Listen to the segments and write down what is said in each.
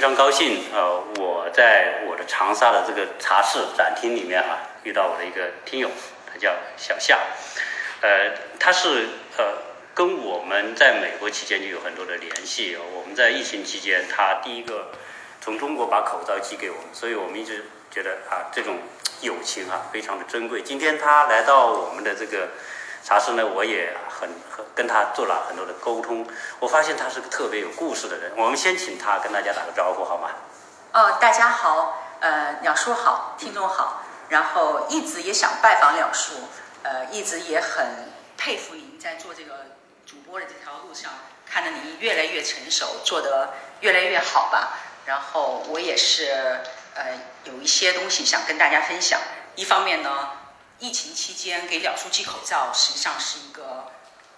非常高兴，呃，我在我的长沙的这个茶室展厅里面啊，遇到我的一个听友，他叫小夏，呃，他是呃跟我们在美国期间就有很多的联系。我们在疫情期间，他第一个从中国把口罩寄给我们，所以我们一直觉得啊，这种友情啊非常的珍贵。今天他来到我们的这个茶室呢，我也很很跟他做了很多的沟通。我发现他是个特别有故事的人。我们先请他跟大家打个招呼好吗？哦，大家好，呃，鸟叔好，听众好，然后一直也想拜访鸟叔，呃，一直也很佩服您在做这个主播的这条路上，看着您越来越成熟，做得越来越好吧。然后我也是呃有一些东西想跟大家分享。一方面呢，疫情期间给鸟叔寄口罩，实际上是一个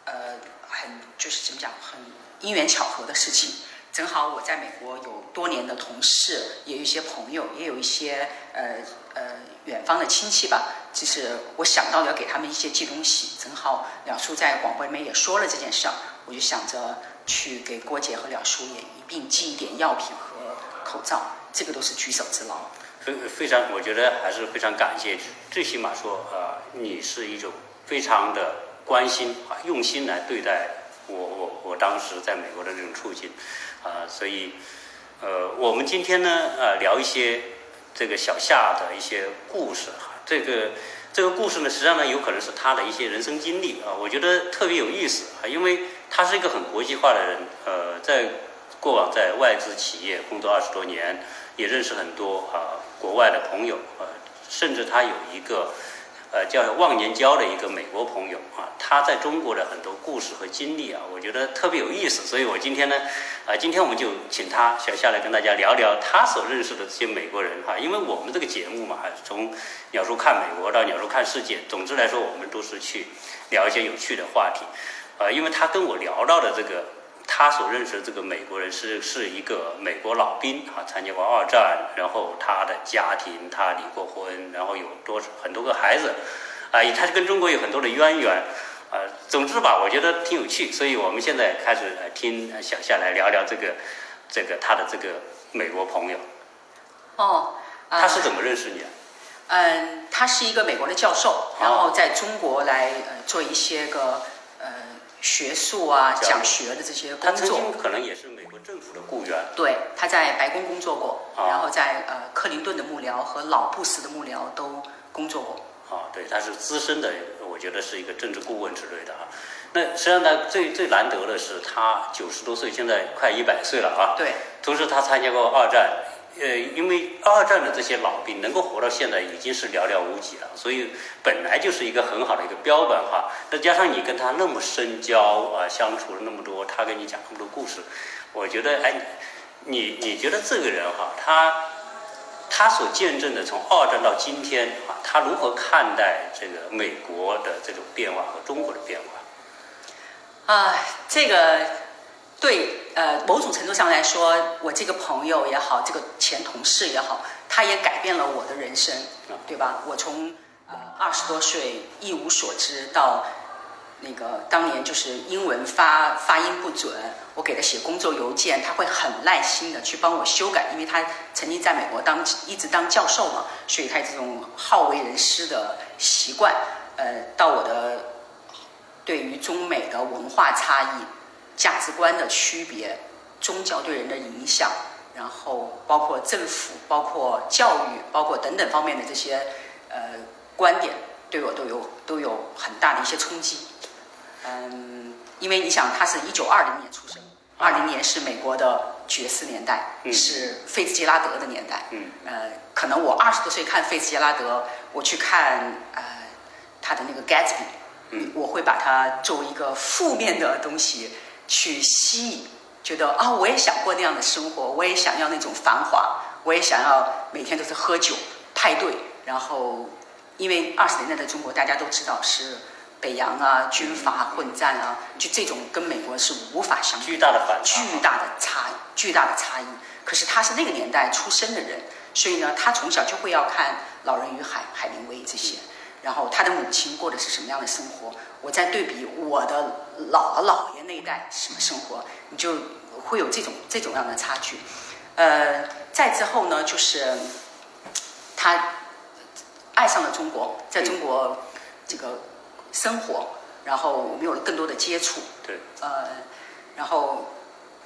呃很就是怎么讲，很因缘巧合的事情。正好我在美国有多年的同事，也有一些朋友，也有一些呃呃远方的亲戚吧。就是我想到要给他们一些寄东西，正好了叔在广播里面也说了这件事儿，我就想着去给郭姐和了叔也一并寄一点药品和口罩，这个都是举手之劳。非非常，我觉得还是非常感谢，最起码说，呃，你是一种非常的关心啊，用心来对待我我我当时在美国的这种处境，啊，所以，呃，我们今天呢，呃，聊一些这个小夏的一些故事哈，这个这个故事呢，实际上呢，有可能是他的一些人生经历啊，我觉得特别有意思啊，因为他是一个很国际化的人，呃，在过往在外资企业工作二十多年，也认识很多啊国外的朋友呃，甚至他有一个呃叫忘年交的一个美国朋友啊，他在中国的很多故事和经历啊，我觉得特别有意思，所以我今天呢，啊，今天我们就请他小下来跟大家聊聊他所认识的这些美国人哈，因为我们这个节目嘛，从鸟叔看美国到鸟叔看世界，总之来说，我们都是去聊一些有趣的话题，呃，因为他跟我聊到的这个。他所认识的这个美国人是是一个美国老兵啊，参加过二战，然后他的家庭他离过婚，然后有多很多个孩子，啊，他就跟中国有很多的渊源，啊，总之吧，我觉得挺有趣，所以我们现在开始听小夏来聊聊这个这个他的这个美国朋友。哦，他是怎么认识你的？嗯，他是一个美国的教授，然后在中国来呃做一些个呃。学术啊，讲学的这些工作，他曾经可能也是美国政府的雇员。对，他在白宫工作过，然后在呃克林顿的幕僚和老布什的幕僚都工作过。啊，对，他是资深的，我觉得是一个政治顾问之类的啊。那实际上呢，最最难得的是他九十多岁，现在快一百岁了啊。对。同时，他参加过二战。呃，因为二战的这些老兵能够活到现在已经是寥寥无几了，所以本来就是一个很好的一个标本哈。再加上你跟他那么深交啊，相处了那么多，他跟你讲那么多故事，我觉得哎，你你觉得这个人哈，他他所见证的从二战到今天啊，他如何看待这个美国的这种变化和中国的变化？啊，这个。对，呃，某种程度上来说，我这个朋友也好，这个前同事也好，他也改变了我的人生，对吧？我从呃二十多岁一无所知，到那个当年就是英文发发音不准，我给他写工作邮件，他会很耐心的去帮我修改，因为他曾经在美国当一直当教授嘛，所以他这种好为人师的习惯，呃，到我的对于中美的文化差异。价值观的区别，宗教对人的影响，然后包括政府、包括教育、包括等等方面的这些呃观点，对我都有都有很大的一些冲击。嗯，因为你想，他是一九二零年出生，二零年是美国的爵士年代，是费兹杰拉德的年代。嗯，呃，可能我二十多岁看费兹杰拉德，我去看呃他的那个 Gatsby，嗯，我会把它作为一个负面的东西。去吸引，觉得啊，我也想过那样的生活，我也想要那种繁华，我也想要每天都是喝酒派对。然后，因为二十年代的中国大家都知道是北洋啊，军阀混战啊，就这种跟美国是无法相比巨大的反差，巨大的差，巨大的差异。可是他是那个年代出生的人，所以呢，他从小就会要看《老人与海》、海明威这些。然后他的母亲过的是什么样的生活？我在对比我的姥姥姥爷那一代什么生活，你就会有这种这种样的差距。呃，再之后呢，就是他爱上了中国，在中国这个生活，然后我们有了更多的接触，对，呃，然后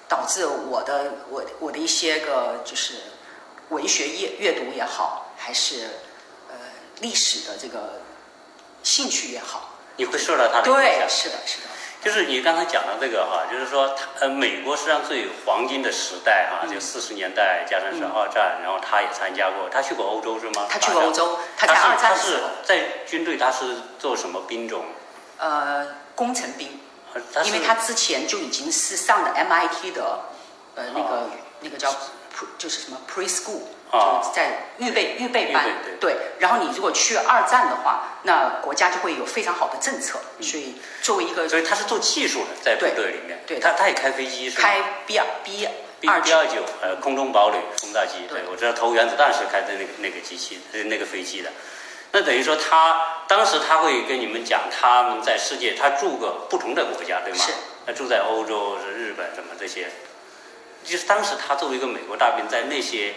导致我的我我的一些个就是文学阅阅读也好，还是呃历史的这个兴趣也好，你会受到他的影对，响。是的，是的，就是你刚才讲的这个哈，就是说他呃，美国实际上最黄金的时代哈，嗯。就四十年代加上是二战，然后他也参加过，他去过欧洲是吗？他去过欧洲，他在二战他是的时候，在军队，他是做什么兵种？呃，工程兵，因为他之前就已经是上的 MIT 的呃那个、哦。那个叫就是什么 preschool，、哦就是在预备预备班对然后你如果去二战的话，那国家就会有非常好的政策，所以作为一个所以他是做技术的，在部队里面。对他他也开飞机是？开 B 二 B B 二 B 二九呃空中堡垒轰炸机，对对我知道投原子弹是开的那个那个机器呃那个飞机的。那等于说他当时他会跟你们讲他们在世界他住过不同的国家对吗？是。他住在欧洲、是日本什么这些，就是当时他作为一个美国大兵，在那些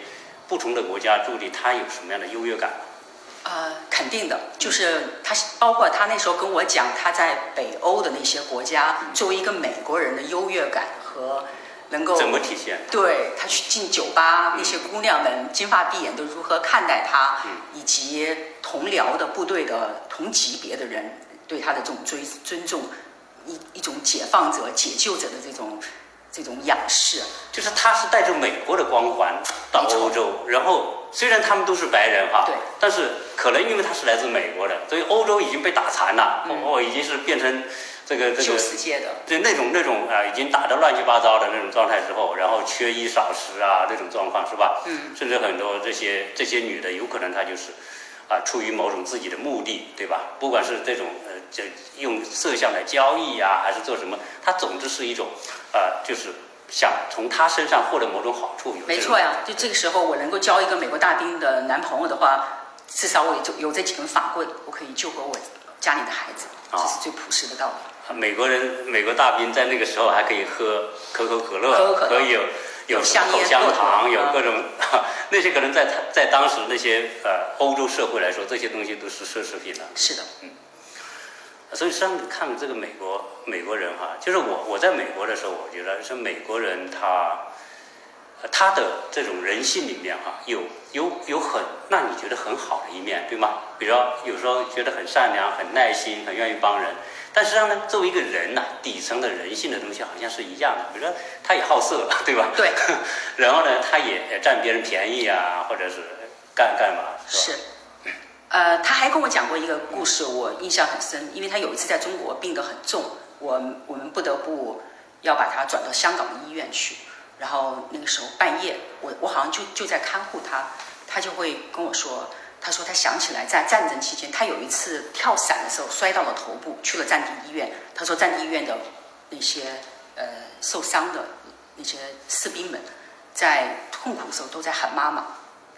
不同的国家驻地，他有什么样的优越感吗？呃，肯定的，就是他，包括他那时候跟我讲他在北欧的那些国家，作为一个美国人的优越感和能够怎么体现？对他去进酒吧，那些姑娘们金发碧眼都如何看待他，嗯以及同僚的部队的同级别的人对他的这种追尊重，一一种解放者、解救者的这种这种仰视。就是他是带着美国的光环到欧洲，然后虽然他们都是白人哈，对，但是可能因为他是来自美国的，所以欧洲已经被打残了，嗯哦，已经是变成这个这旧个世界的，对那种那种啊、已经打得乱七八糟的那种状态之后，然后缺衣少食啊那种状况是吧？嗯，甚至很多这些这些女的有可能她就是啊出于某种自己的目的，对吧？不管是这种呃这用色相来交易呀、还是做什么，她总之是一种啊、就是想从他身上获得某种好处。有没错呀。就这个时候，我能够交一个美国大兵的男朋友的话，至少我有有这几根法棍，我可以救活我家里的孩子，这啊是最朴实的道理。美国人美国大兵在那个时候还可以喝可口可乐，可口可乐可以有有口香糖，有各种、那些可能在他在当时那些呃欧洲社会来说，这些东西都是奢侈品了。是的，所以实际上看这个美国美国人哈，就是我我在美国的时候，我觉得是美国人他呃他的这种人性里面哈，有有有很让你觉得很好的一面，对吗？比如说有时候觉得很善良、很耐心、很愿意帮人，但实际上呢，作为一个人呐、底层的人性的东西好像是一样的。比如说他也好色，对吧？对。然后呢，他也占别人便宜啊，或者是干干嘛，是吧？是。呃，他还跟我讲过一个故事，我印象很深，因为他有一次在中国病得很重，我我们不得不要把他转到香港的医院去。然后那个时候半夜，我我好像就就在看护他，他就会跟我说，他说他想起来在战争期间，他有一次跳伞的时候摔到了头部，去了战地医院。他说战地医院的那些呃受伤的那些士兵们，在痛苦的时候都在喊妈妈。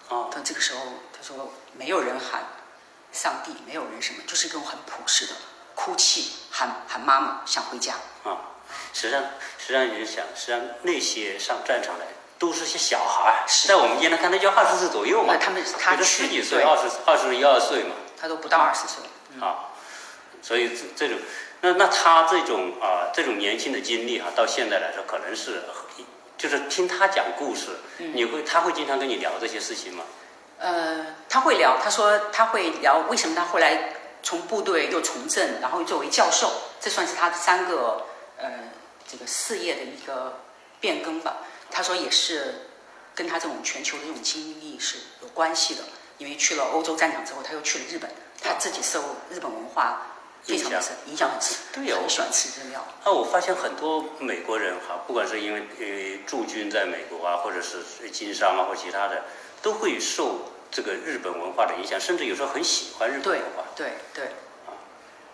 哦，他这个时候，他说没有人喊上帝，没有人什么，就是一种很朴实的哭泣，喊喊妈妈，想回家。啊，实际上，实际上你就想，实际上那些上战场来都是些小孩在我们今天看那就二十岁左右嘛呃，他们他十几岁、对二十二十一二岁嘛，他都不到二十岁，啊，所以这这种，那那他这种啊这种年轻的经历哈、到现在来说，可能是就是听他讲故事，嗯你会他会经常跟你聊这些事情吗？呃，他会聊，他说他会聊为什么他后来从部队又从政，然后又作为教授，这算是他的三个呃这个事业的一个变更吧。他说也是跟他这种全球的这种经历是有关系的，因为去了欧洲战场之后，他又去了日本，他自己受日本文化非常的深，影响很深，对哦很喜欢吃日料。啊，我发现很多美国人哈，不管是因为呃驻军在美国啊，或者是经商啊，或其他的，都会受这个日本文化的影响，甚至有时候很喜欢日本文化。对对，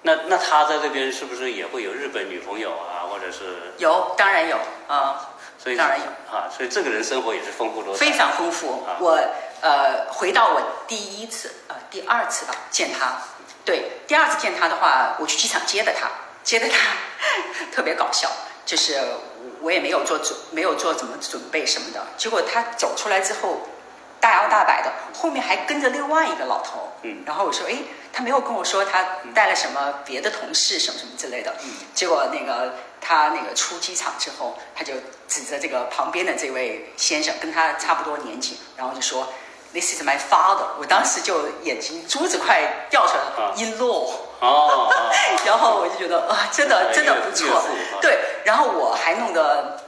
那那他在这边是不是也会有日本女朋友啊，或者是有当然有啊。所以当然有啊，所以这个人生活也是丰富多彩。非常丰富啊。我呃回到我第一次呃第二次吧见他，对，第二次见他的话，我去机场接的他，接的他 特别搞笑，就是我我也没有做准，没有做怎么准备什么的。结果他走出来之后，大摇大摆的，后面还跟着另外一个老头。嗯然后我说，哎，他没有跟我说他带了什么别的同事什么什么之类的。嗯结果那个他那个出机场之后，他就指着这个旁边的这位先生，跟他差不多年纪，然后就说，This is my father。我当时就眼睛珠子快掉出来了啊，in law。哦，哦 然后我就觉得啊，真的呃真的不错。对，然后我还弄得，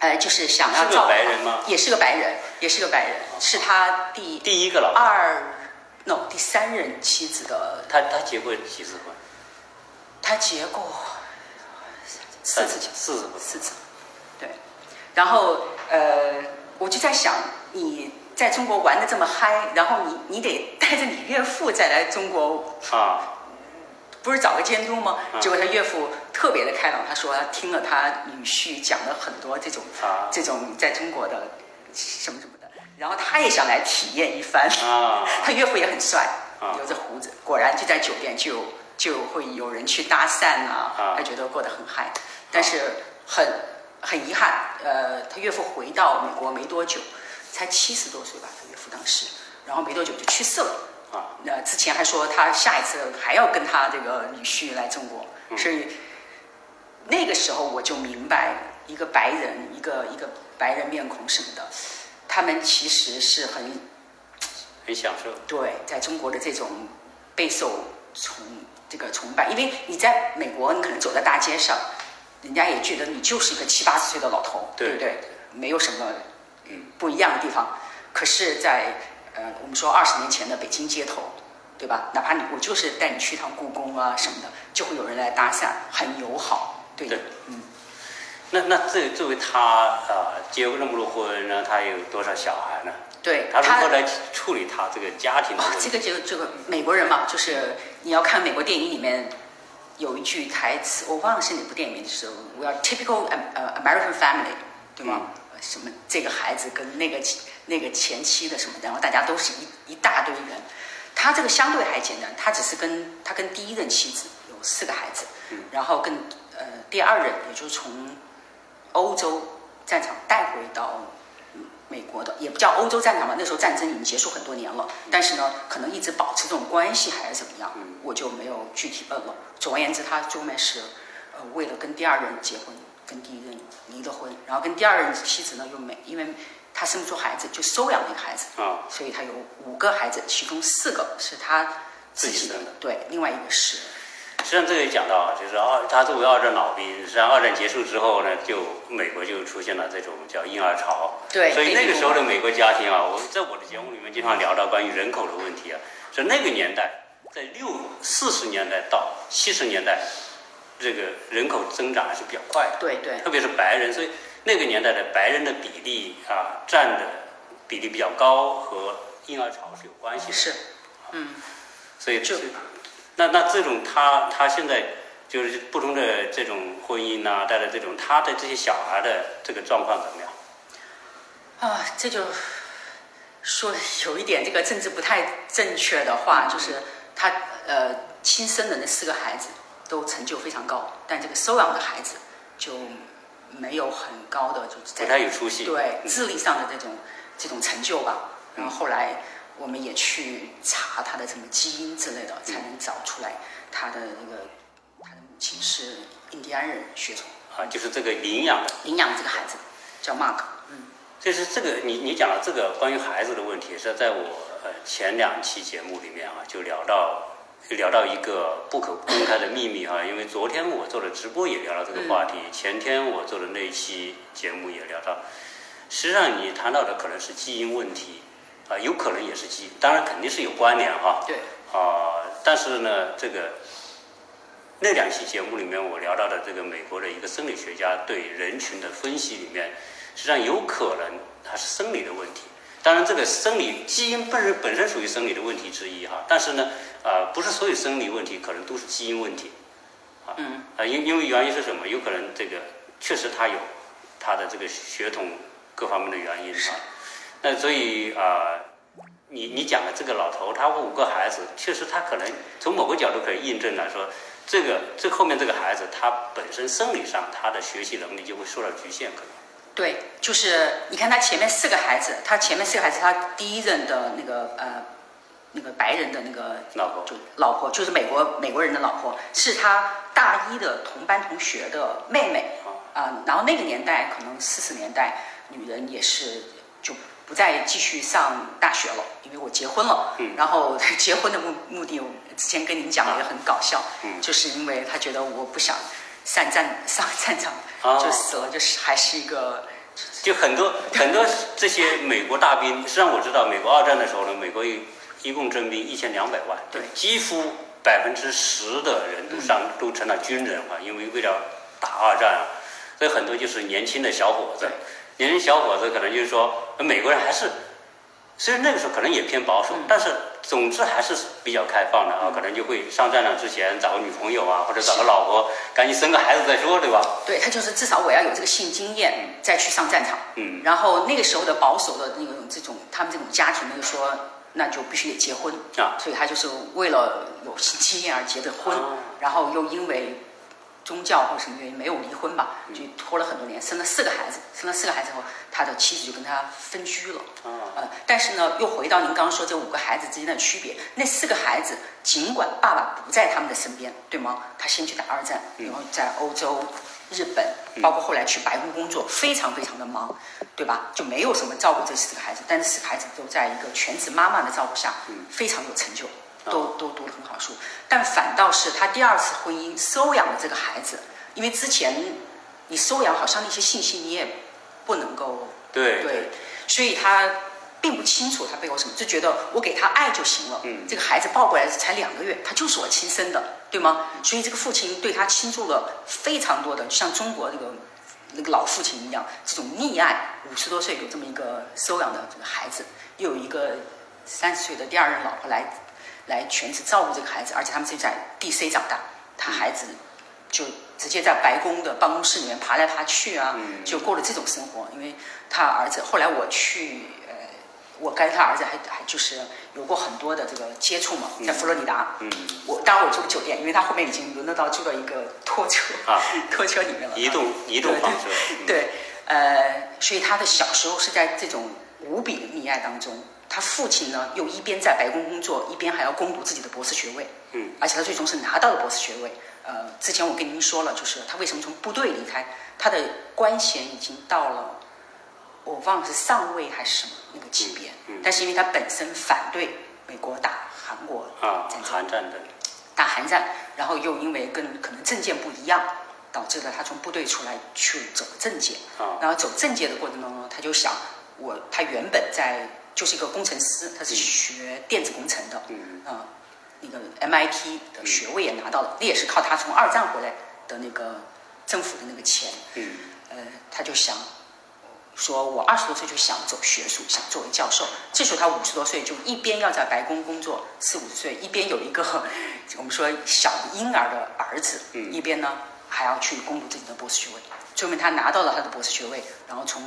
呃，就是想要是个照顾白人吗也是个白人，也是个白人，是他第第一个老，二，no 第三任妻子的，他他结过几次婚？他结过四次，四次。四次，对。然后呃，我就在想，你在中国玩的这么嗨，然后你你得带着你岳父再来中国啊，不是找个监督吗？嗯结果他岳父特别的开朗，他说他听了他女婿讲了很多这种、啊。这种在中国的什么什么的，然后他也想来体验一番。啊。他岳父也很帅啊，留着胡子，果然就在酒店就就会有人去搭讪啊啊，他觉得过得很嗨，但是很很遗憾，呃，他岳父回到美国没多久，才七十多岁吧，他岳父当时，然后没多久就去世了。啊，那之前还说他下一次还要跟他这个女婿来中国，嗯。所以那个时候我就明白，一个白人，一个一个白人面孔什么的，他们其实是很很享受。对在中国的这种备受崇这个崇拜，因为你在美国，你可能走在大街上，人家也觉得你就是一个七八十岁的老头，对不对？没有什么嗯不一样的地方。可是在，呃我们说二十年前的北京街头，对吧？哪怕你我就是带你去趟故宫啊什么的，就会有人来搭讪，很友好，对对，嗯。那那这作为他啊、结过那么多婚，然后他有多少小孩呢？对他如何来处理他这个家庭的啊问，题？这个这个这个美国人嘛，就是你要看美国电影里面有一句台词，我忘了是哪部电影里面的时候，We are typical 呃 American family，对吗？什么这个孩子跟那个那个前妻的什么，然后大家都是一一大堆人。他这个相对还简单，他只是跟他跟第一任妻子有四个孩子，然后跟呃第二任，也就是从欧洲战场带回到美国的，也不叫欧洲战场吧，那时候战争已经结束很多年了，但是呢，可能一直保持这种关系还是怎么样，我就没有具体问了。总而言之，他最后面是呃为了跟第二任结婚，跟第一任离了婚，然后跟第二任妻子呢又没，因为他生不出孩子，就收养了一个孩子，啊。所以他有五个孩子，其中四个是他自己的，对，另外一个是实际上这个也讲到啊，就是二他作为二战老兵，实际上二战结束之后呢，就美国就出现了这种叫婴儿潮。对所以那个时候的美国家庭啊，我在我的节目里面经常聊到关于人口的问题啊，所以那个年代，在六四十年代到七十年代，这个人口增长还是比较快的。对对特别是白人，所以那个年代的白人的比例啊，占的比例比较高，和婴儿潮是有关系的。是，嗯，所以就那那这种他他现在就是不同的这种婚姻呐、带来这种他的这些小孩的这个状况怎么样？啊，这就说有一点这个政治不太正确的话，就是他呃亲生的那四个孩子都成就非常高，但这个收养的孩子就没有很高的就是在不太有出息。对嗯智力上的这种这种成就吧。然后后来我们也去查他的什么基因之类的，才能找出来他的那个他的母亲是印第安人血统，啊，就是这个领养。的，领养这个孩子叫 Mark。嗯，就是这个你你讲了这个关于孩子的问题，是在我呃前两期节目里面啊，就聊到聊到一个不可公开的秘密啊、因为昨天我做的直播也聊到这个话题，前天我做的那一期节目也聊到，实际上你谈到的可能是基因问题啊、有可能也是基因，当然肯定是有关联哈、对，啊、但是呢，这个那两期节目里面，我聊到的这个美国的一个生理学家对人群的分析里面，实际上有可能它是生理的问题。当然，这个生理基因本身本身属于生理的问题之一哈，但是呢，呃，不是所有生理问题可能都是基因问题，啊，嗯，啊，因因为原因是什么？有可能这个确实他有他的这个血统各方面的原因啊，那所以啊、你你讲的这个老头，他五个孩子，确实他可能从某个角度可以印证来说，这个这后面这个孩子他本身生理上他的学习能力就会受到局限，可能。对，就是你看他前面四个孩子，他前面四个孩子，他第一任的那个呃，那个白人的那个老婆。就老婆，就是美国美国人的老婆，是他大一的同班同学的妹妹。啊、然后那个年代可能四十年代，女人也是就不再继续上大学了，因为我结婚了。嗯然后 结婚的目目的，我之前跟您讲也很搞笑，嗯就是因为他觉得我不想上战上战场，哦就死了，就是还是一个。就很多 很多这些美国大兵，实际上我知道美国二战的时候呢，美国一一共征兵一千两百万，对几乎百分之十的人都上、都成了军人啊，因为为了打二战啊，所以很多就是年轻的小伙子，年轻小伙子可能就是说，呃美国人还是虽然那个时候可能也偏保守，嗯但是总之还是比较开放的啊，可能就会上战场之前找个女朋友啊，或者找个老婆，赶紧生个孩子再说，对吧？对他就是至少我要有这个性经验，再去上战场。嗯，然后那个时候的保守的那种这种他们这种家庭呢，就说那就必须得结婚啊所以他就是为了有性经验而结的婚，啊然后又因为宗教或者什么原因没有离婚吧，嗯就拖了很多年，生了四个孩子，生了四个孩子后，他的妻子就跟他分居了。啊呃，但是呢，又回到您刚刚说这五个孩子之间的区别，那四个孩子尽管爸爸不在他们的身边，对吗？他先去打二战，然后在欧洲、日本，包括后来去白宫工作，非常非常的忙，对吧？就没有什么照顾这四个孩子，但是四个孩子都在一个全职妈妈的照顾下，非常有成就，都都读了很好书。但反倒是他第二次婚姻收养了这个孩子，因为之前你收养好像那些信息你也不能够对对，所以他并不清楚他背后什么，就觉得我给他爱就行了。嗯这个孩子抱过来才两个月，他就是我亲生的，对吗？所以这个父亲对他倾注了非常多的，就像中国那个那个老父亲一样，这种溺爱。五十多岁有这么一个收养的这个孩子，又有一个三十岁的第二任老婆来来全职照顾这个孩子，而且他们是在 D.C. 长大，他孩子就直接在白宫的办公室里面爬来爬去啊，嗯就过了这种生活。因为他儿子后来我去，呃，我跟他儿子还还就是有过很多的这个接触嘛，在佛罗里达。嗯我当然我住的酒店，因为他后面已经轮得到住到一个拖车，啊，拖车里面了。移动移动房车，嗯对，呃，所以他的小时候是在这种无比的溺爱当中。他父亲呢，又一边在白宫工作，一边还要攻读自己的博士学位。嗯，而且他最终是拿到了博士学位。呃，之前我跟您说了，就是他为什么从部队离开，他的官衔已经到了，我忘了是上尉还是什么那个级别。嗯嗯但是因为他本身反对美国打韩国啊韩战的，打韩战，然后又因为跟可能政见不一样，导致了他从部队出来去走政界。啊然后走政界的过程当中，他就想，我他原本在就是一个工程师，他是学电子工程的，嗯啊、那个 MIT 的学位也拿到了，那也是靠他从二战回来的那个政府的那个钱，嗯呃，他就想说，我二十多岁就想走学术，想作为教授。这时候他五十多岁，就一边要在白宫工作，四五十岁，一边有一个 我们说小婴儿的儿子，嗯一边呢还要去攻读自己的博士学位。最后面他拿到了他的博士学位，然后从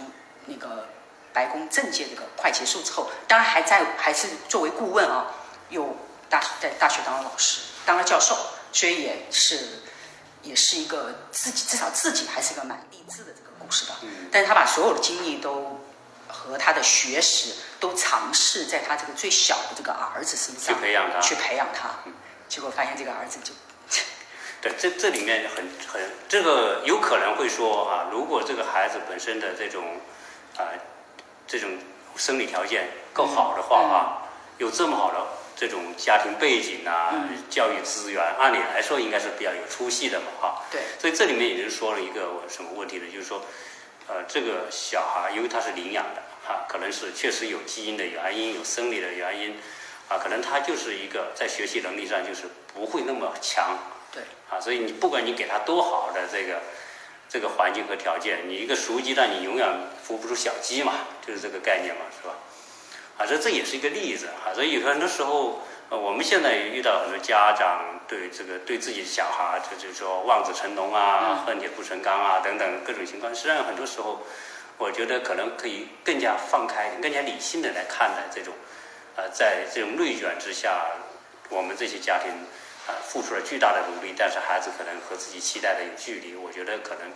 那个白宫政界这个快结束之后，当然还在还是作为顾问啊，又大在大学当了老师，当了教授，所以也是也是一个自己至少自己还是一个蛮励志的这个故事吧。嗯。但是他把所有的精力都和他的学识都尝试在他这个最小的这个儿子身上去培养他。去培养他，结果发现这个儿子就对，这这里面很很这个有可能会说啊，如果这个孩子本身的这种啊这种生理条件够好的话啊，有这么好的这种家庭背景啊，嗯教育资源，按理来说应该是比较有出息的嘛哈。对所以这里面也就说了一个什么问题呢？就是说，呃，这个小孩因为他是领养的啊，可能是确实有基因的原因，有生理的原因啊，可能他就是一个在学习能力上就是不会那么强。对啊，所以你不管你给他多好的这个这个环境和条件，你一个熟鸡蛋你永远孵不出小鸡嘛，就是这个概念嘛，是吧？啊，这这也是一个例子啊，所以有很多时候，呃，我们现在也遇到很多家长对这个对自己的小孩，就就是说望子成龙啊、恨铁不成钢啊等等各种情况，实际上很多时候，我觉得可能可以更加放开、更加理性的来看待这种，呃，在这种内卷之下，我们这些家庭啊付出了巨大的努力，但是孩子可能和自己期待的有距离。我觉得可能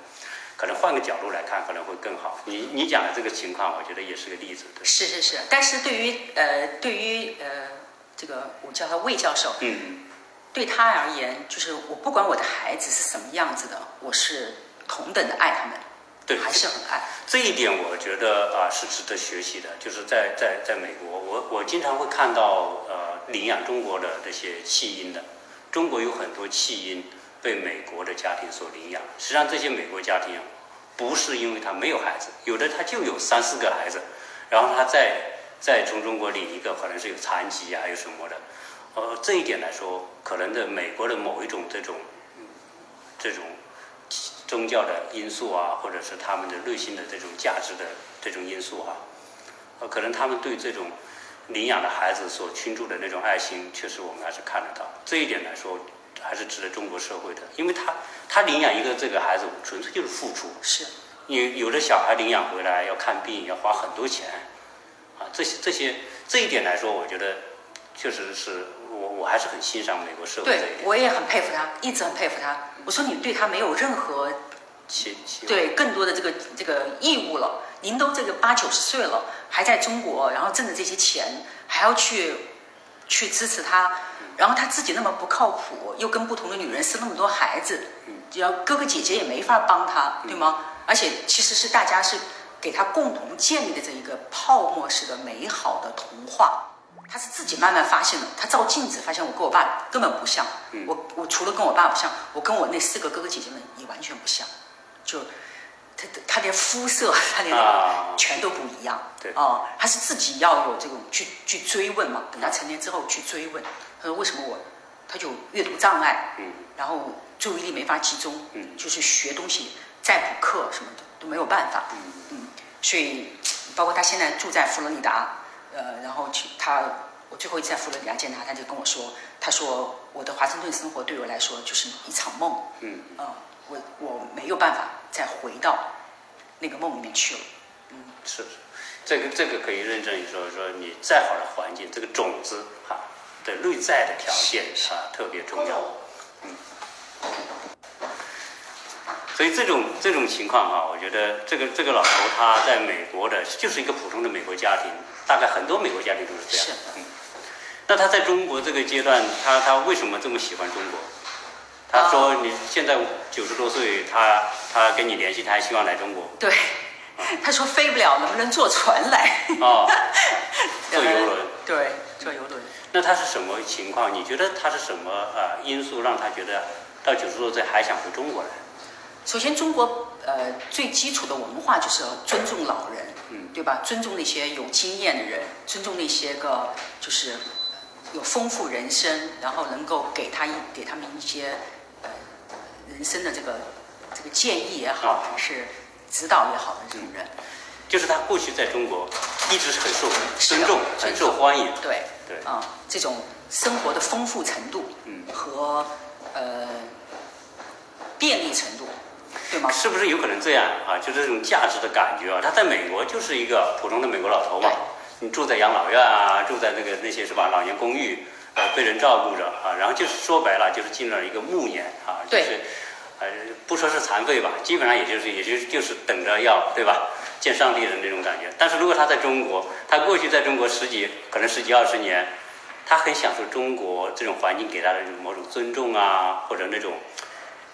可能换个角度来看，可能会更好。你你讲的这个情况，我觉得也是个例子。对是是是，但是对于呃对于呃这个我叫他魏教授，嗯对他而言，就是我不管我的孩子是什么样子的，我是同等的爱他们，对还是很爱。这一点我觉得啊是值得学习的，就是在在在美国，我我经常会看到呃领养中国的这些弃婴的，中国有很多弃婴被美国的家庭所领养，实际上这些美国家庭不是因为他没有孩子，有的他就有三四个孩子，然后他再再从中国领一个，可能是有残疾啊，有什么的，呃这一点来说，可能的美国的某一种这种这种宗教的因素啊，或者是他们的内心的这种价值的这种因素哈、呃，可能他们对这种领养的孩子所倾注的那种爱心，确实我们还是看得到。这一点来说，还是值得中国社会的，因为他他领养一个这个孩子，纯粹就是付出。是有有的小孩领养回来要看病，要花很多钱，啊，这些这些这一点来说，我觉得确实是我我还是很欣赏美国社会这对一，点。我也很佩服他，一直很佩服他。我说你对他没有任何对更多的这个这个义务了。您都这个八九十岁了，还在中国，然后挣的这些钱，还要去去支持他，然后他自己那么不靠谱，又跟不同的女人生那么多孩子，然后哥哥姐姐也没法帮他，对吗？而且其实是大家是给他共同建立的这一个泡沫式的美好的童话。他是自己慢慢发现的，他照镜子发现我跟我爸根本不像，我我除了跟我爸不像，我跟我那四个哥哥姐姐们也完全不像，就他他连肤色，他连那啊。个全都不一样，对。哦，他是自己要有这种去去追问嘛，等他成年之后去追问，他说为什么我，他就有阅读障碍，嗯然后注意力没法集中，嗯就是学东西再补课什么的都没有办法，嗯。嗯，所以包括他现在住在佛罗里达，呃，然后去他我最后一次在佛罗里达见他，他就跟我说，他说我的华盛顿生活对我来说就是一场梦，嗯。呃，我我没有办法再回到那个梦里面去了，嗯。是，这个这个可以认证说说你再好的环境，这个种子哈、的内在的条件啊特别重要。嗯，所以这种这种情况啊、我觉得这个这个老头他在美国的就是一个普通的美国家庭，大概很多美国家庭都是这样。是嗯，那他在中国这个阶段，他他为什么这么喜欢中国？他说你现在九十多岁，他他跟你联系，他还希望来中国。对，他说飞不了，能不能坐船来？哦，坐游轮。对，坐游轮。那他是什么情况？你觉得他是什么呃因素让他觉得到九十多岁还想回中国来？首先，中国呃最基础的文化就是要尊重老人，嗯，对吧？尊重那些有经验的人，尊重那些个就是有丰富人生，然后能够给他一给他们一些呃人生的这个这个建议也好，还是指导也好的这种人。就是他过去在中国一直是很受尊重、很受欢迎。对对啊、这种生活的丰富程度，嗯和呃便利程度，对吗？是不是有可能这样啊？就这种价值的感觉啊，他在美国就是一个普通的美国老头嘛，你住在养老院啊，住在那个那些是吧，老年公寓，呃，被人照顾着啊，然后就是说白了就是进了一个暮年啊，就对是呃，不说是残废吧，基本上也就是也就是就是等着要对吧，见上帝的那种感觉。但是如果他在中国，他过去在中国十几可能十几二十年，他很享受中国这种环境给他的某种尊重啊，或者那种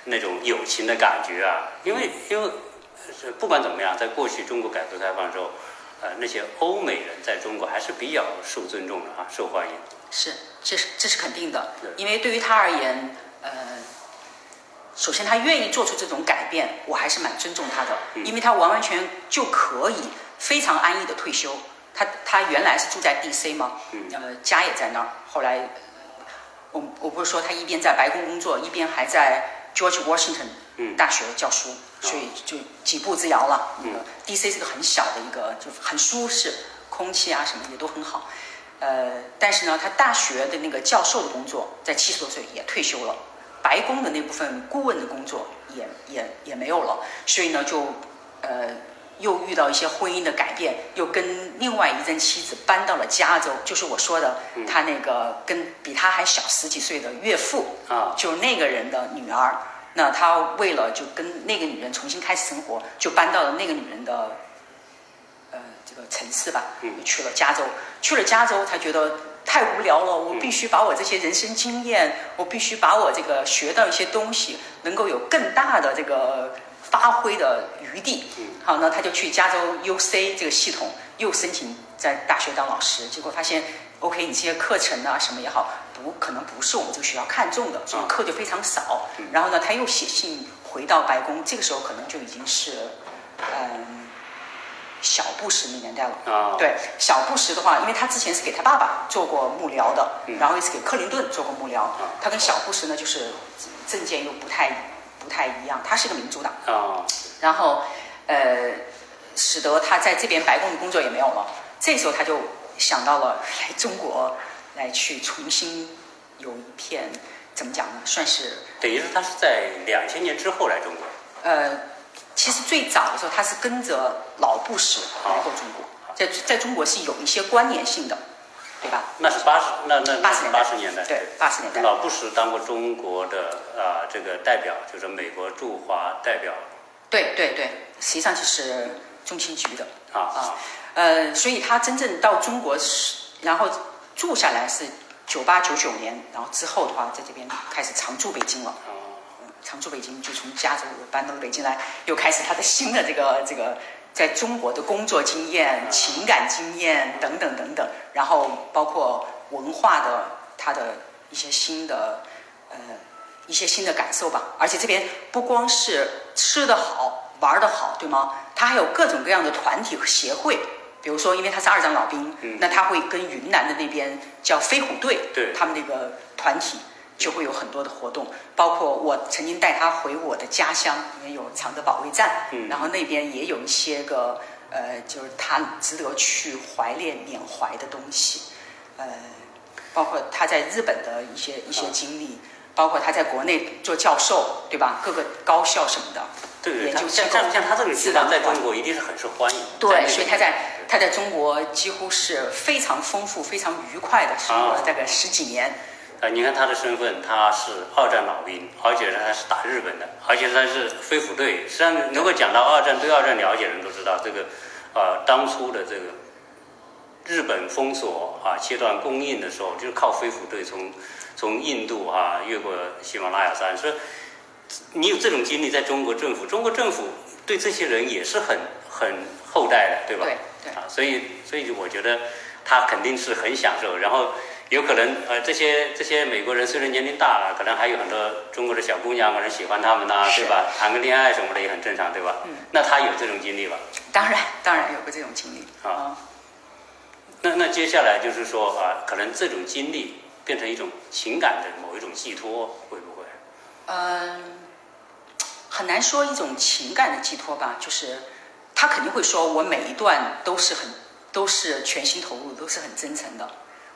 那种友情的感觉啊，因为因为呃不管怎么样，在过去中国改革开放之后，呃，那些欧美人在中国还是比较受尊重的啊，受欢迎。是，这是这是肯定的对，因为对于他而言，呃，首先他愿意做出这种改变，我还是蛮尊重他的，嗯因为他完完全就可以非常安逸的退休。他他原来是住在 D.C. 嘛，嗯呃，家也在那儿。后来，我我不是说他一边在白宫工作，一边还在 George Washington 嗯大学教书，所以就几步之遥了。D.C. 是个很小的一个，就很舒适，空气啊什么也都很好。呃，但是呢，他大学的那个教授的工作，在七十多岁也退休了，白宫的那部分顾问的工作也也也没有了，所以呢，就呃又遇到一些婚姻的改变，又跟另外一任妻子搬到了加州，就是我说的，他那个跟比他还小十几岁的岳父啊就是那个人的女儿。那他为了就跟那个女人重新开始生活，就搬到了那个女人的呃这个城市吧，就去了加州。去了加州，他觉得太无聊了，我必须把我这些人生经验，我必须把我这个学到一些东西，能够有更大的这个发挥的余地。好，那他就去加州 UC 这个系统又申请在大学当老师，结果发现 OK，你这些课程啊什么也好，不可能不是我们这个学校看中的，所以课就非常少。然后呢，他又写信回到白宫，这个时候可能就已经是嗯小布什的年代了。啊，对，小布什的话，因为他之前是给他爸爸做过幕僚的，然后也是给克林顿做过幕僚。他跟小布什呢，就是政见又不太不太一样，他是个民主党，啊，然后呃，使得他在这边白宫的工作也没有了。这时候他就想到了来中国来去重新有一片怎么讲呢？算是等于是他是在两千年之后来中国。呃，其实最早的时候他是跟着老布什来过中国，在在中国是有一些关联性的，对吧？那是八十，那那八十年代，八十年代，对，八十年代。老布什当过中国的啊、这个代表，就是美国驻华代表对对对，实际上就是中情局的啊啊呃，所以他真正到中国是，然后住下来是九八九九年，然后之后的话，在这边开始常驻北京了。常驻北京，就从加州搬到了北京来，又开始他的新的这个这个在中国的工作经验、情感经验等等等等，然后包括文化的他的一些新的呃一些新的感受吧。而且这边不光是吃的好、玩的好，对吗？他还有各种各样的团体和协会。比如说，因为他是二战老兵，嗯那他会跟云南的那边叫飞虎队，对他们那个团体就会有很多的活动，包括我曾经带他回我的家乡，因为有常德保卫战，嗯然后那边也有一些个呃，就是他值得去怀念缅怀的东西，呃，包括他在日本的一些一些经历，包括他在国内做教授，对吧？各个高校什么的，对对，研究像机构像像他这个自然在中国一定是很受欢迎。对，所以他在他在中国几乎是非常丰富、非常愉快的生活了啊大概十几年。啊，你看他的身份，他是二战老兵，而且他是打日本的，而且他是飞虎队。实际上，如果讲到二战，对二战了解的人都知道，这个呃当初的这个日本封锁啊，切断供应的时候，就是靠飞虎队从从印度啊越过喜马拉雅山。所以你有这种经历，在中国政府，中国政府对这些人也是很很厚待的，对吧？对对啊，所以所以我觉得他肯定是很享受，然后有可能呃这些这些美国人虽然年龄大了，可能还有很多中国的小姑娘可能喜欢他们呐、是对吧？谈个恋爱什么的也很正常，对吧？嗯。那他有这种经历吧？当然，当然有过这种经历啊那那接下来就是说啊，可能这种经历变成一种情感的某一种寄托，会不会？嗯，很难说一种情感的寄托吧，就是他肯定会说，我每一段都是很都是全心投入，都是很真诚的。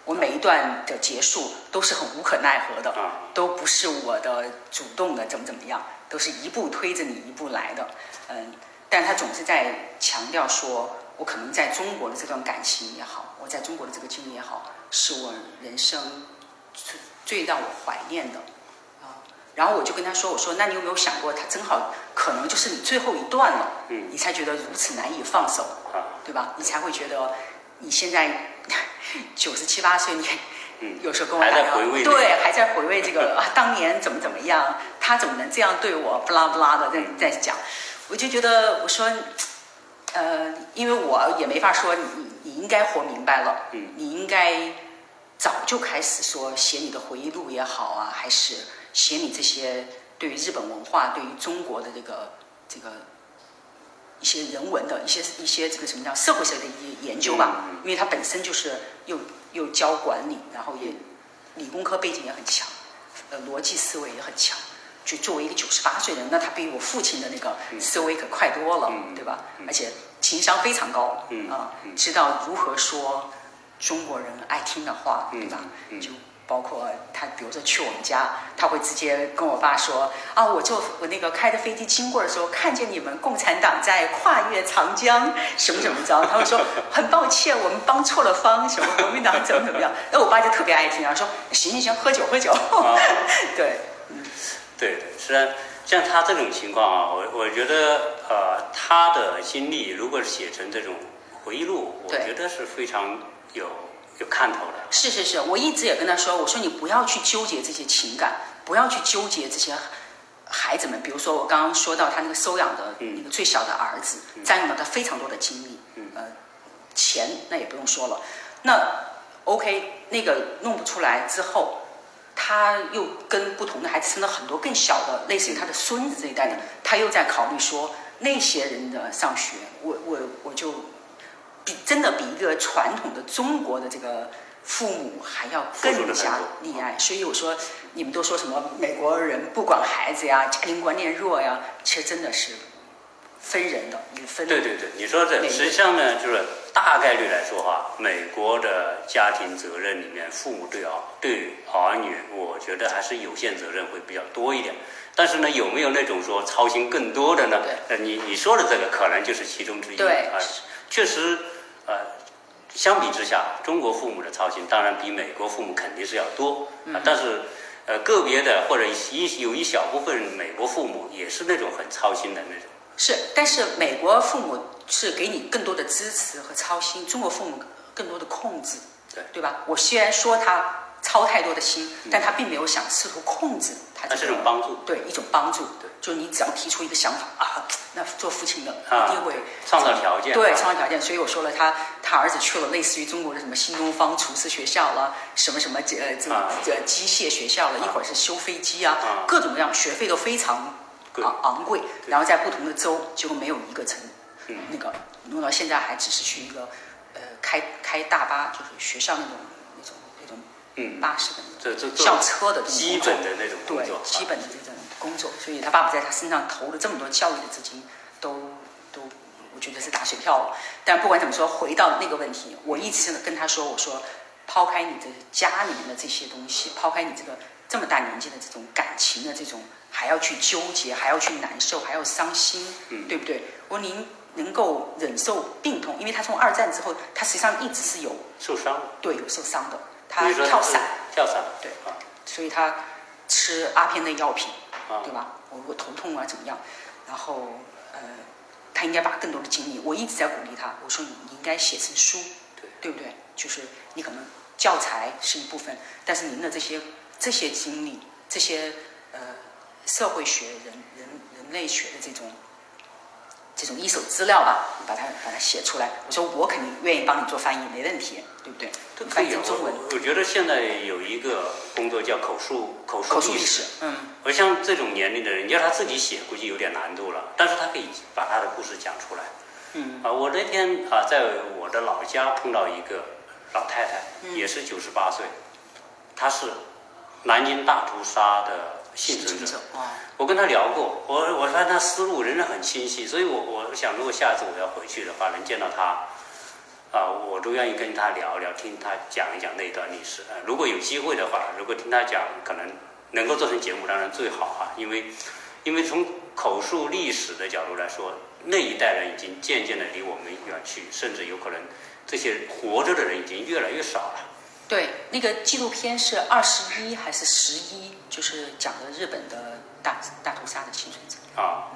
我每一段的结束都是很无可奈何的，啊都不是我的主动的，怎么怎么样，都是一步推着你一步来的。嗯，但他总是在强调说，我可能在中国的这段感情也好，我在中国的这个经历也好，是我人生最最让我怀念的啊。然后我就跟他说，我说那你有没有想过，他正好可能就是你最后一段了，嗯你才觉得如此难以放手，啊对吧？你才会觉得你现在九十七八岁，你嗯有时候跟我还打电话在回味对，还在回味这个啊，当年怎么怎么样，他怎么能这样对我，不拉不拉的在在讲，我就觉得我说，呃，因为我也没法说你你你应该活明白了，嗯你应该早就开始说写你的回忆录也好啊，还是写你这些对于日本文化、对于中国的这个这个一些人文的一些一些这个什么叫社会学的一些研究吧，嗯因为他本身就是又又教管理，然后也理工科背景也很强，呃，逻辑思维也很强。就作为一个九十八岁人，那他比我父亲的那个思维可快多了，嗯对吧？而且情商非常高，嗯啊、嗯知道如何说中国人爱听的话，嗯对吧？嗯就包括他，比如说去我们家，他会直接跟我爸说啊，我坐我那个开着飞机经过的时候，看见你们共产党在跨越长江，什么什么着，他会说很抱歉，我们帮错了方，什么国民党怎么怎么样。那我爸就特别爱听，然后说行行行，喝酒喝酒。对，嗯，对对，虽然像他这种情况啊，我我觉得呃，他的经历如果是写成这种回忆录，我觉得是非常有。有看头了，是是是，我一直也跟他说，我说你不要去纠结这些情感，不要去纠结这些孩子们。比如说我刚刚说到他那个收养的那个最小的儿子，占用了他非常多的精力，呃，钱那也不用说了。那 OK，那个弄不出来之后，他又跟不同的孩子生了很多更小的，类似于他的孙子这一代的，他又在考虑说那些人的上学，我我我就。比真的比一个传统的中国的这个父母还要更加溺爱，所以我说你们都说什么美国人不管孩子呀，家庭观念弱呀，其实真的是分人的，也分。对对对，你说这实际上呢，就是大概率来说哈，美国的家庭责任里面，父母对儿对儿女，我觉得还是有限责任会比较多一点。但是呢，有没有那种说操心更多的呢？呃，你你说的这个可能就是其中之一啊，确实。呃，相比之下，中国父母的操心当然比美国父母肯定是要多啊。但是，呃，个别的或者一有一小部分美国父母也是那种很操心的那种。是，但是美国父母是给你更多的支持和操心，中国父母更多的控制，对对吧？我虽然说他。操太多的心，但他并没有想试图控制他。这种帮助，对一种帮助，对，就是你只要提出一个想法啊，那做父亲的一定会创造条件，对，创造条件。所以我说了，他他儿子去了类似于中国的什么新东方厨师学校了，什么什么这这这机械学校了，一会儿是修飞机啊，各种各样，学费都非常昂昂贵。然后在不同的州，结果没有一个成，那个弄到现在还只是去一个呃开开大巴，就是学校那种。嗯，巴士的这这校车的基本的那种工作，基本的这种工作，所以他爸爸在他身上投了这么多教育的资金，都都我觉得是打水漂了。但不管怎么说，回到那个问题，我一直跟他说，我说抛开你的家里面的这些东西，抛开你这个这么大年纪的这种感情的这种，还要去纠结，还要去难受，还要伤心，嗯，对不对？我说您能够忍受病痛，因为他从二战之后，他实际上一直是有受伤，对，有受伤的。他跳伞，跳伞，对，所以他吃阿片类药品，对吧？我我头痛啊，怎么样？然后呃，他应该把更多的精力，我一直在鼓励他，我说你你应该写成书，对对不对？就是你可能教材是一部分，但是您的这些这些经历，这些呃社会学、人人人类学的这种。这种一手资料吧，把它把它写出来。我说我肯定愿意帮你做翻译，没问题，对不对？翻译成中文。我觉得现在有一个工作叫口述口述历史，嗯。而像这种年龄的人，你要他自己写，估计有点难度了。但是他可以把他的故事讲出来。嗯。啊，我那天啊，在我的老家碰到一个老太太，也是九十八岁，她是南京大屠杀的。幸存者，我跟他聊过，我我发现他思路仍然很清晰，所以我我想，如果下次我要回去的话，能见到他，啊，我都愿意跟他聊聊，听他讲一讲那段历史。啊，如果有机会的话，如果听他讲，可能能够做成节目，当然最好啊，因为因为从口述历史的角度来说，那一代人已经渐渐的离我们远去，甚至有可能这些活着的人已经越来越少了。对，那个纪录片是二十一还是十一？就是讲的日本的大大屠杀的幸存者。啊，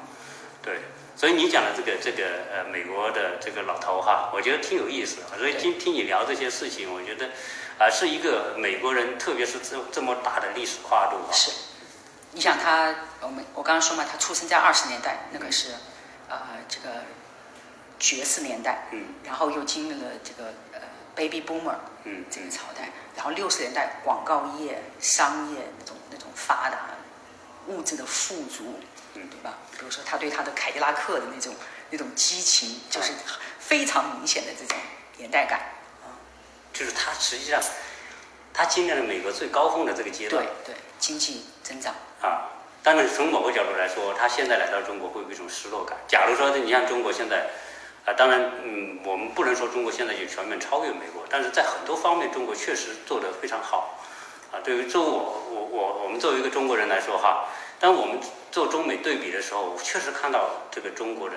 对，所以你讲的这个这个呃美国的这个老头哈，我觉得挺有意思。所以听听你聊这些事情，我觉得啊是一个美国人，特别是这这么大的历史跨度啊。是，你想他，我们我刚刚说嘛，他出生在二十年代，那个是啊这个爵士年代，嗯，然后又经历了这个呃。Baby Boomer，嗯，这个朝代，然后六十年代广告业、商业那种那种发达，物质的富足，嗯，对吧？比如说他对他的凯迪拉克的那种那种激情，就是非常明显的这种年代感，啊，就是他实际上他经历了美国最高峰的这个阶段，对对，经济增长啊。当然从某个角度来说，他现在来到中国会有一种失落感。假如说你像中国现在。啊，当然，嗯，我们不能说中国现在就全面超越美国，但是在很多方面，中国确实做得非常好，啊，对于作为我我我我们作为一个中国人来说哈，当我们做中美对比的时候，确实看到这个中国的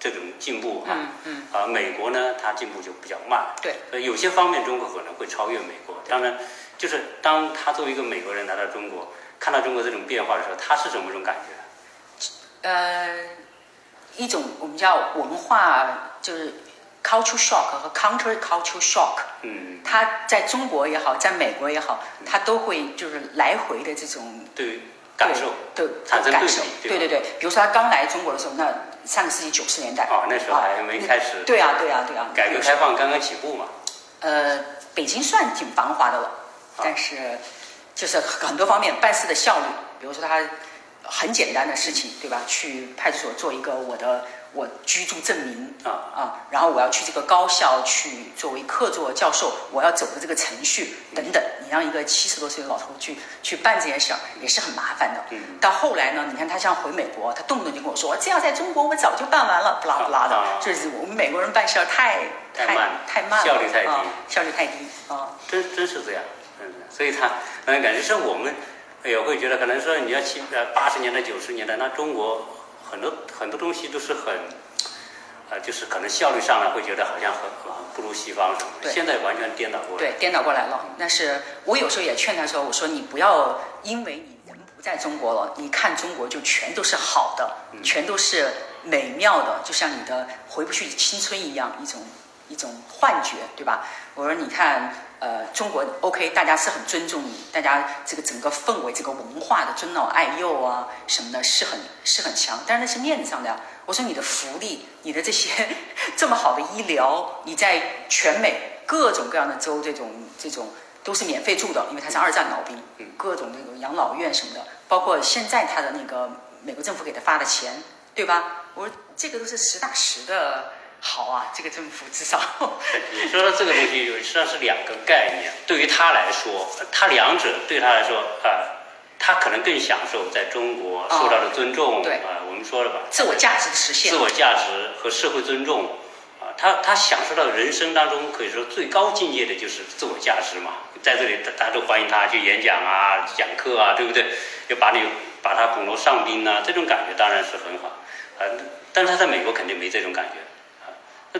这种进步哈。嗯嗯，啊，美国呢，它进步就比较慢。对，呃，有些方面中国可能会超越美国。当然，就是当他作为一个美国人来到中国，看到中国这种变化的时候，他是怎么种感觉？呃，一种我们叫文化就是 culture shock 和 counter culture shock。嗯，他在中国也好，在美国也好，他都会就是来回的这种对感受。对产生对比感受，对对对对。比如说他刚来中国的时候，那上个世纪九十年代，哦，那时候还没开始。对啊对啊对啊。改革开放刚刚起步嘛。呃，北京算挺繁华的了，但是就是很多方面办事的效率，比如说他很简单的事情，对吧？去派出所做一个我的我居住证明啊啊，然后我要去这个高校去作为客座教授，我要走的这个程序等等，你让一个七十多岁的老头去去办这件事儿也是很麻烦的。嗯到后来呢，你看他像回美国，他动不动就跟我说，这要在中国我早就办完了，不拉不拉的啊，就是我们美国人办事儿太太慢太慢了，效率太低啊效率太低啊。真真是这样，嗯。所以他，嗯，感觉是我们也会觉得，可能说你要七呃八十年代、九十年代，那中国很多很多东西都是很，呃，就是可能效率上来会觉得好像很很不如西方现在完全颠倒过来。对，颠倒过来了。但是我有时候也劝他说：“我说你不要因为你人不在中国了，你看中国就全都是好的，全都是美妙的，就像你的回不去的青春一样，一种一种幻觉，对吧？”我说：“你看，呃，中国 OK，大家是很尊重你，大家这个整个氛围、这个文化的尊老爱幼啊什么的，是很是很强，但是那是面子上的呀。”我说：“你的福利，你的这些 这么好的医疗，你在全美各种各样的州，这种这种都是免费住的，因为他是二战老兵，各种那种养老院什么的，包括现在他的那个美国政府给他发的钱，对吧？我说这个都是实打实的好啊，这个政府至少 你说的这个东西实际上是两个概念，对于他来说，他两者对他来说啊、他可能更享受在中国受到的尊重。哦对啊、我们说了吧，自我价值的实现自。我价值和社会尊重啊，他他享受到人生当中可以说最高境界的就是自我价值嘛，在这里大大家都欢迎他去演讲啊、讲课啊，对不对？要把你把他捧为上宾啊，这种感觉当然是很好啊，但是他在美国肯定没这种感觉啊，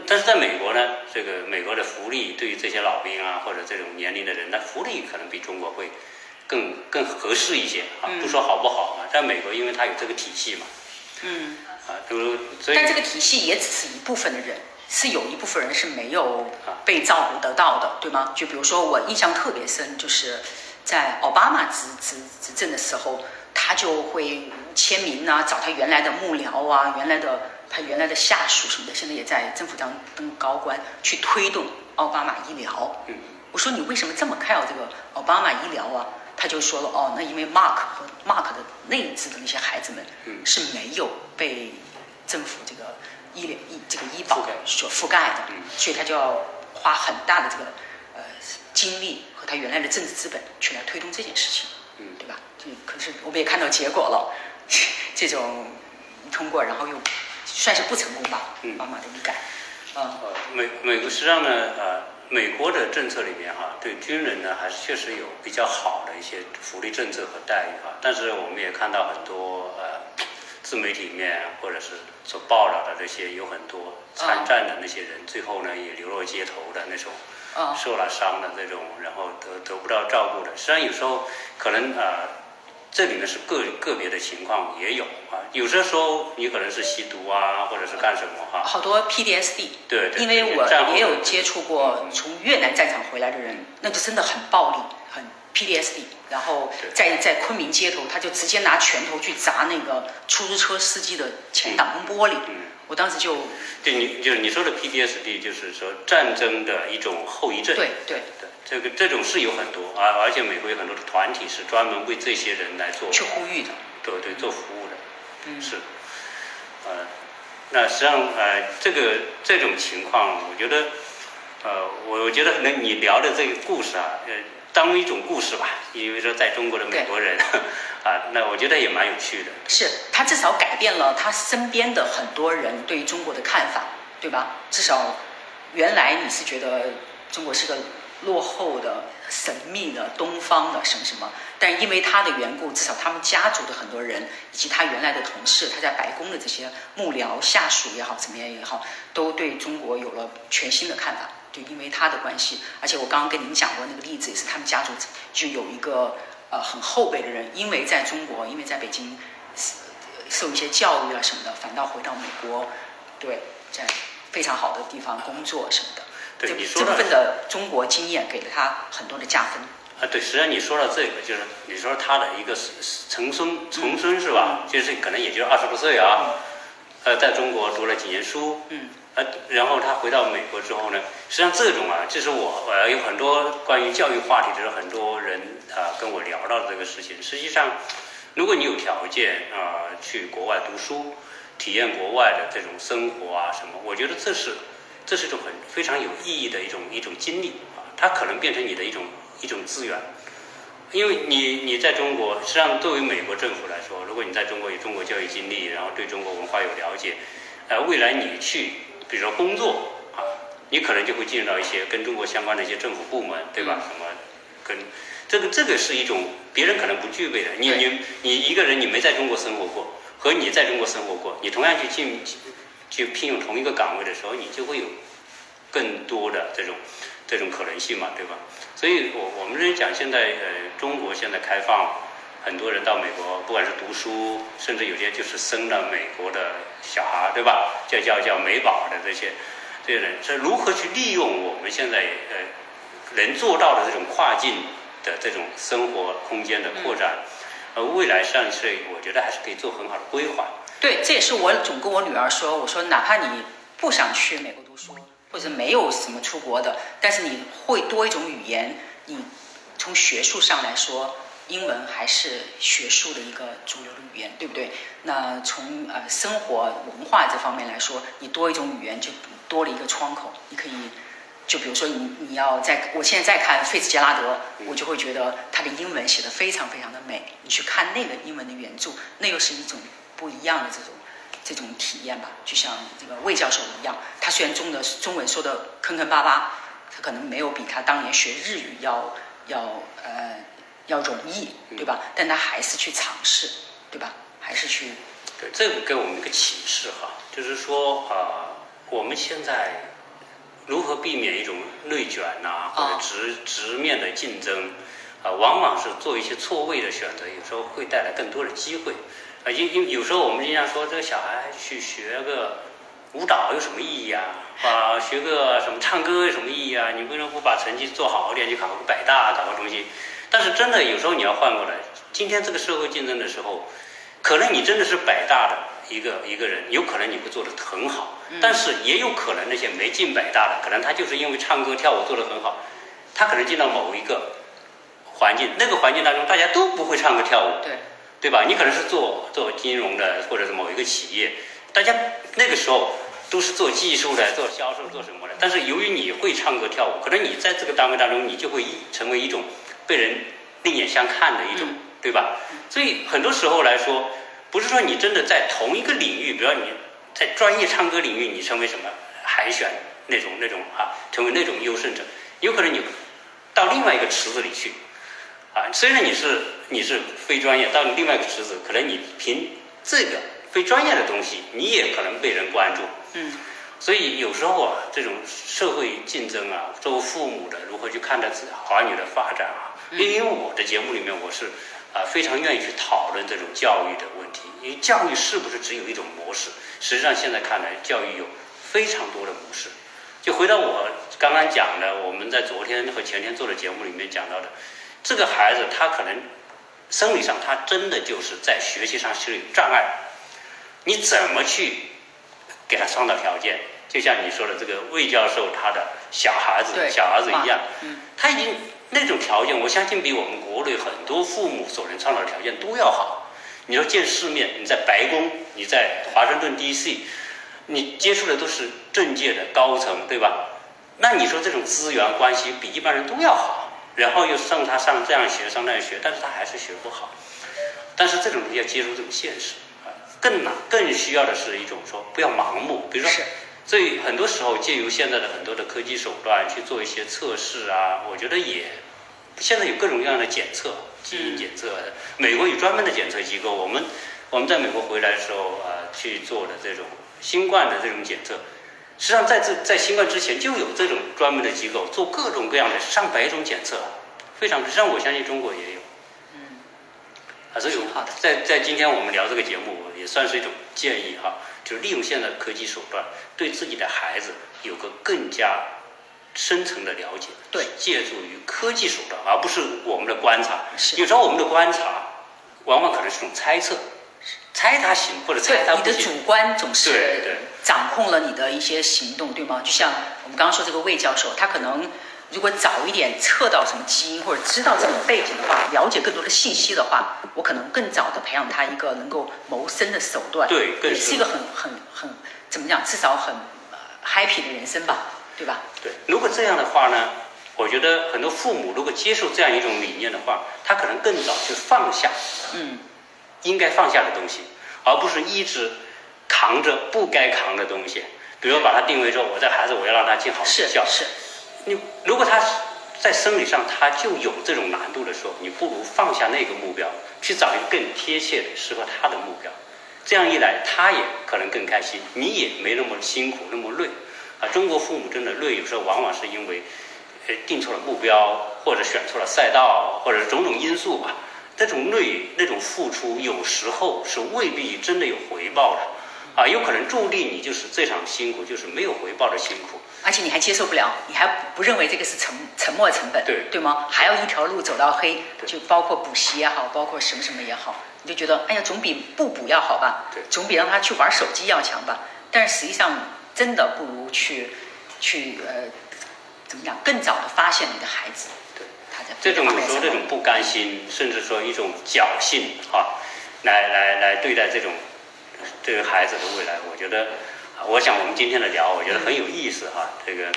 但是在美国呢，这个美国的福利对于这些老兵啊或者这种年龄的人，那福利可能比中国会更更合适一些啊，不说好不好啊，在美国因为它有这个体系嘛。嗯，啊，比如所以但这个体系也只是一部分的人，是有一部分人是没有啊被照顾得到的，对吗？就比如说我印象特别深，就是在奥巴马执执执政的时候，他就会签名啊，找他原来的幕僚啊，原来的他原来的下属什么的，现在也在政府当当高官去推动奥巴马医疗。嗯我说你为什么这么看好这个奥巴马医疗啊？他就说了哦，那因为 Mark 和 Mark 的那一次的那些孩子们嗯是没有被政府这个医疗医这个医保所覆盖的嗯，所以他就要花很大的这个呃精力和他原来的政治资本去来推动这件事情，嗯对吧？这可是我们也看到结果了，这种通过然后又算是不成功吧，嗯奥巴马的医改，啊、呃，美美国实际上呢，呃，美国的政策里面哈，对军人呢还是确实有比较好的一些福利政策和待遇哈。但是我们也看到很多呃，自媒体里面或者是所报道的这些有很多参战的那些人，最后呢也流落街头的那种，啊受了伤的那种，然后得得不到照顾的。实际上有时候可能呃。这里面是个个别的情况也有啊，有些时候你可能是吸毒啊，或者是干什么哈、好多 PDSD，对对，因为我也有接触过从越南战场回来的人，那就真的很暴力，很 PDSD。然后在在昆明街头，他就直接拿拳头去砸那个出租车司机的前挡风玻璃。嗯我当时就对你就是你说的 PDSD，就是说战争的一种后遗症。对对对，这个这种是有很多而，而且美国有很多的团体是专门为这些人来做，去呼吁的。对对做服务的，嗯是，呃，那实际上呃这个这种情况，我觉得呃我我觉得可能你聊的这个故事啊，呃当一种故事吧，因为说在中国的美国人 啊，那我觉得也蛮有趣的。是他至少改变了他身边的很多人对于中国的看法，对吧？至少原来你是觉得中国是个落后的、神秘的、东方的什么什么。但因为他的缘故，至少他们家族的很多人以及他原来的同事，他在白宫的这些幕僚、下属也好，怎么样也好，都对中国有了全新的看法。就因为他的关系，而且我刚刚跟您讲过那个例子，也是他们家族就有一个呃很后辈的人，因为在中国，因为在北京受一些教育啊什么的，反倒回到美国，对，在非常好的地方工作什么的。对，这你说这部分的中国经验给了他很多的加分。啊，对，实际上你说到这个，就是你说他的一个重孙，重孙是吧？就是可能也就二十多岁啊，呃，在中国读了几年书，嗯，呃，然后他回到美国之后呢，实际上这种啊，这是我呃有很多关于教育话题，就是很多人啊跟我聊到的这个事情。实际上，如果你有条件啊去国外读书，体验国外的这种生活啊什么，我觉得这是这是一种很非常有意义的一种一种经历啊，它可能变成你的一种。一种资源，因为你你在中国，实际上作为美国政府来说，如果你在中国有中国教育经历，然后对中国文化有了解，呃，未来你去，比如说工作啊，你可能就会进入到一些跟中国相关的一些政府部门，对吧？什么跟这个这个是一种别人可能不具备的。你你你一个人你没在中国生活过，和你在中国生活过，你同样去进去聘用同一个岗位的时候，你就会有更多的这种。这种可能性嘛，对吧？所以，我我们是讲，现在呃，中国现在开放，很多人到美国，不管是读书，甚至有些就是生了美国的小孩，对吧？叫叫叫美宝的这些这些人，是如何去利用我们现在呃能做到的这种跨境的这种生活空间的扩展？呃，未来上是我觉得还是可以做很好的规划。对，这也是我总跟我女儿说，我说哪怕你不想去美国读书。或者没有什么出国的，但是你会多一种语言，你从学术上来说，英文还是学术的一个主流的语言，对不对？那从呃生活文化这方面来说，你多一种语言就多了一个窗口，你可以，就比如说你你要在，我现在在看费茨杰拉德，我就会觉得他的英文写的非常非常的美，你去看那个英文的原著，那又是一种不一样的这种。这种体验吧，就像这个魏教授一样，他虽然中的中文说的坑坑巴巴，他可能没有比他当年学日语要要呃要容易，对吧？但他还是去尝试，对吧？还是去。对，这个给我们一个启示哈，就是说啊，我们现在如何避免一种内卷呐，或者直直面的竞争啊，往往是做一些错位的选择，有时候会带来更多的机会。啊，因因有时候我们经常说，这个小孩去学个舞蹈有什么意义啊？啊，学个什么唱歌有什么意义啊？你为什么不把成绩做好一点，去考个北大，搞个东西？但是真的有时候你要换过来，今天这个社会竞争的时候，可能你真的是百大的一个一个人，有可能你会做的很好，但是也有可能那些没进百大的，可能他就是因为唱歌跳舞做的很好，他可能进到某一个环境，那个环境当中大家都不会唱歌跳舞。对。对吧？你可能是做做金融的，或者是某一个企业，大家那个时候都是做技术的、做销售、做什么的。但是由于你会唱歌跳舞，可能你在这个单位当中，你就会一成为一种被人另眼相看的一种，对吧？所以很多时候来说，不是说你真的在同一个领域，比如你在专业唱歌领域，你成为什么海选那种那种啊，成为那种优胜者，有可能你到另外一个池子里去。啊，虽然你是你是非专业，到另外一个池子，可能你凭这个非专业的东西，你也可能被人关注。嗯，所以有时候啊，这种社会竞争啊，作为父母的如何去看待自己儿女的发展啊？因为我的节目里面，我是啊非常愿意去讨论这种教育的问题。因为教育是不是只有一种模式？实际上现在看来，教育有非常多的模式。就回到我刚刚讲的，我们在昨天和前天做的节目里面讲到的。这个孩子他可能生理上他真的就是在学习上是有障碍，你怎么去给他创造条件？就像你说的这个魏教授他的小孩子小儿子一样，他已经那种条件，我相信比我们国内很多父母所能创造的条件都要好。你说见世面，你在白宫，你在华盛顿 D.C.，你接触的都是政界的高层，对吧？那你说这种资源关系比一般人都要好。然后又让他上这样学，上那样学，但是他还是学不好。但是这种要接受这种现实啊，更难，更需要的是一种说不要盲目。比如说，所以很多时候借由现在的很多的科技手段去做一些测试啊，我觉得也现在有各种各样的检测，基因检测，美国有专门的检测机构。我们我们在美国回来的时候啊，去做的这种新冠的这种检测，实际上在这在新冠之前就有这种专门的机构做各种各样的上百种检测，非常实际上我相信中国也有。嗯，啊，所以挺好的在在今天我们聊这个节目，也算是一种建议哈，就是利用现在的科技手段，对自己的孩子有个更加深层的了解。对借助于科技手段，而不是我们的观察。是有时候我们的观察，往往可能是一种猜测，猜他行或者猜他对，你的。主观总是对对掌控了你的一些行动，对吗？就像我们刚刚说这个魏教授，他可能如果早一点测到什么基因，或者知道这种背景的话，了解更多的信息的话，我可能更早的培养他一个能够谋生的手段，对更是也是一个很很很怎么讲，至少很呃 happy 的人生吧，对吧？对，如果这样的话呢，我觉得很多父母如果接受这样一种理念的话，他可能更早去放下嗯，应该放下的东西，而不是一直扛着不该扛的东西。比如把它定位说，我这孩子我要让他进好学校，是是，你如果他在生理上他就有这种难度的时候，你不如放下那个目标，去找一个更贴切的适合他的目标。这样一来，他也可能更开心，你也没那么辛苦，那么累。啊，中国父母真的累，有时候往往是因为，呃，定错了目标，或者选错了赛道，或者种种因素吧。这种累，那种付出，有时候是未必真的有回报的。啊，有可能注定你就是这场辛苦就是没有回报的辛苦。而且你还接受不了，你还不认为这个是沉沉没成本，对对吗？还要一条路走到黑，就包括补习也好，包括什么什么也好，你就觉得哎呀，总比不补要好吧？对总比让他去玩手机要强吧？但是实际上，真的不如去去呃，怎么讲，更早的发现你的孩子，对，他在这种有方面上时候这种不甘心，甚至说一种侥幸啊，来来来对待这种这个孩子的未来，我觉得，啊我想我们今天的聊，我觉得很有意思哈、这个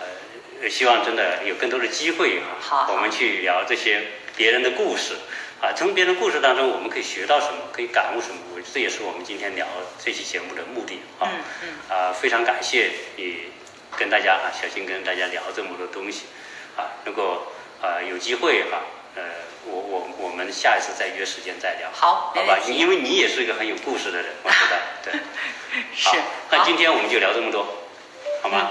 呃，希望真的有更多的机会哈、我们去聊这些别人的故事啊，从别人的故事当中，我们可以学到什么，可以感悟什么，我这也是我们今天聊这期节目的目的啊。嗯嗯啊，非常感谢你跟大家啊，小新跟大家聊这么多东西啊。如果啊有机会哈、呃，我我我们下一次再约时间再聊，好好吧因为你也是一个很有故事的人，我知道，对。是好，那今天我们就聊这么多，好吗？